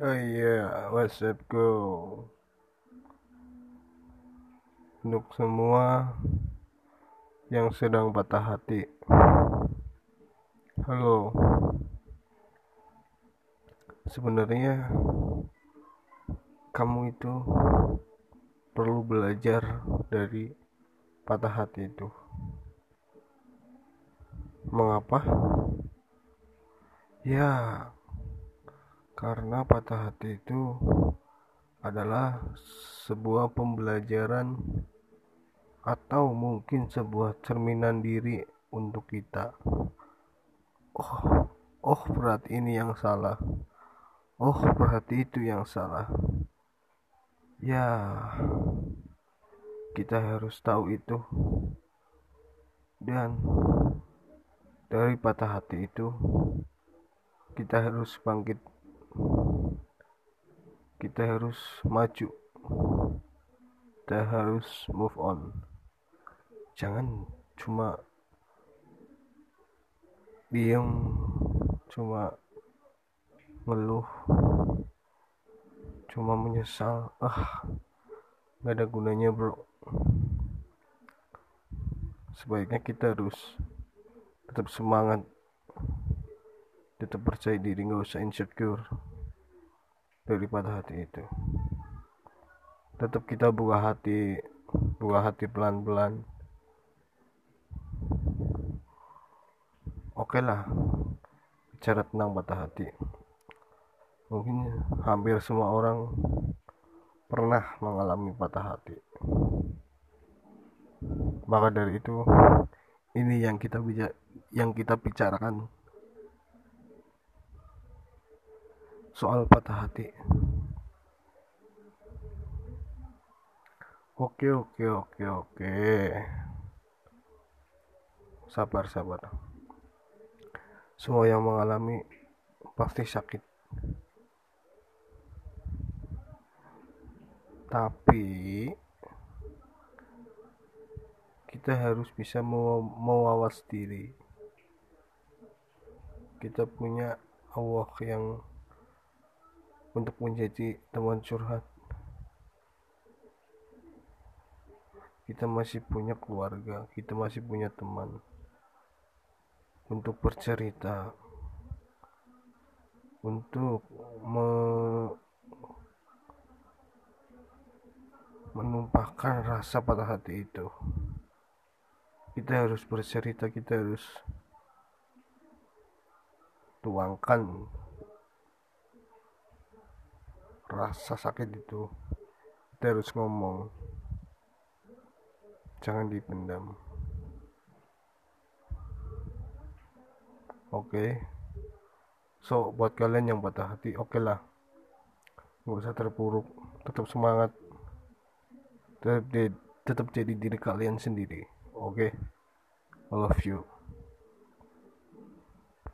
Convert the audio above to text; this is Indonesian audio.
Oh iya, what's up go? Untuk semua yang sedang patah hati. Halo. Sebenarnya kamu itu perlu belajar dari patah hati itu. Mengapa? Ya, karena patah hati itu adalah sebuah pembelajaran atau mungkin sebuah cerminan diri untuk kita. Oh, oh berarti ini yang salah. Oh, berarti itu yang salah. Ya, kita harus tahu itu. Dan dari patah hati itu kita harus bangkit kita harus maju. Kita harus move on. Jangan cuma diem cuma ngeluh cuma menyesal. Ah nggak ada gunanya bro. Sebaiknya kita harus tetap semangat tetap percaya diri nggak usah insecure daripada hati itu. Tetap kita buka hati buka hati pelan-pelan. Oke okay lah bicara tentang patah hati. Mungkin hampir semua orang pernah mengalami patah hati. Maka dari itu ini yang kita bisa yang kita bicarakan soal patah hati. Oke, oke, oke, oke. Sabar, sabar. Semua yang mengalami pasti sakit. Tapi kita harus bisa mewawas diri. Kita punya Allah yang untuk menjadi teman curhat. Kita masih punya keluarga, kita masih punya teman untuk bercerita, untuk me menumpahkan rasa pada hati itu. Kita harus bercerita, kita harus tuangkan rasa sakit itu harus ngomong. Jangan dipendam. Oke. Okay. so buat kalian yang patah hati oke okay lah nggak usah terpuruk tetap semangat. Tetap, tetap jadi diri kalian sendiri. Oke. Okay? I love you